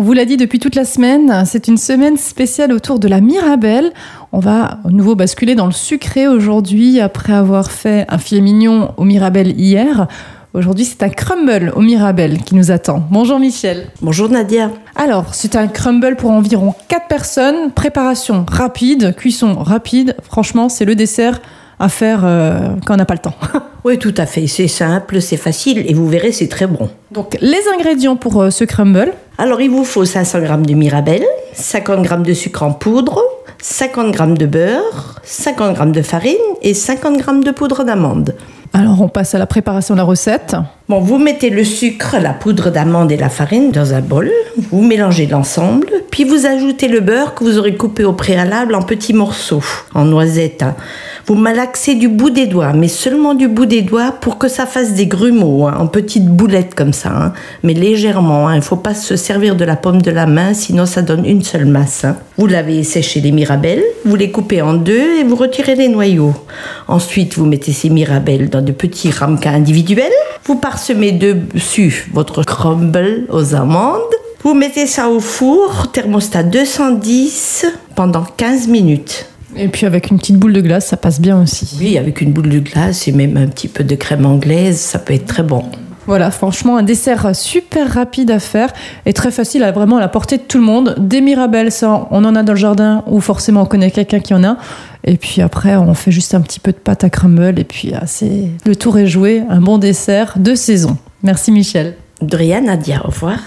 On vous l'a dit depuis toute la semaine, c'est une semaine spéciale autour de la Mirabelle. On va au nouveau basculer dans le sucré aujourd'hui après avoir fait un filet mignon au Mirabelle hier. Aujourd'hui, c'est un crumble au Mirabelle qui nous attend. Bonjour Michel. Bonjour Nadia. Alors, c'est un crumble pour environ 4 personnes. Préparation rapide, cuisson rapide. Franchement, c'est le dessert à faire euh, quand on n'a pas le temps. Oui, tout à fait. C'est simple, c'est facile et vous verrez, c'est très bon. Donc, les ingrédients pour euh, ce crumble. Alors, il vous faut 500 g de Mirabelle, 50 g de sucre en poudre, 50 g de beurre, 50 g de farine et 50 g de poudre d'amande. Alors, on passe à la préparation de la recette. Bon, vous mettez le sucre, la poudre d'amande et la farine dans un bol. Vous mélangez l'ensemble, puis vous ajoutez le beurre que vous aurez coupé au préalable en petits morceaux, en noisettes. hein. Vous malaxez du bout des doigts, mais seulement du bout des doigts pour que ça fasse des grumeaux, hein, en petites boulettes comme ça, hein. mais légèrement. hein. Il ne faut pas se servir de la paume de la main, sinon ça donne une seule masse. Vous lavez séché les mirabelles, vous les coupez en deux et vous retirez les noyaux. Ensuite, vous mettez ces mirabelles dans de petits ramequins individuels. Vous parsemez dessus votre crumble aux amandes. Vous mettez ça au four, thermostat 210, pendant 15 minutes. Et puis, avec une petite boule de glace, ça passe bien aussi. Oui, avec une boule de glace et même un petit peu de crème anglaise, ça peut être très bon. Voilà, franchement, un dessert super rapide à faire et très facile à vraiment à la portée de tout le monde. Des mirabelles, ça, on en a dans le jardin ou forcément on connaît quelqu'un qui en a. Et puis après, on fait juste un petit peu de pâte à crumble et puis ah, c'est le tour est joué. Un bon dessert de saison. Merci Michel. De rien, Nadia, au revoir.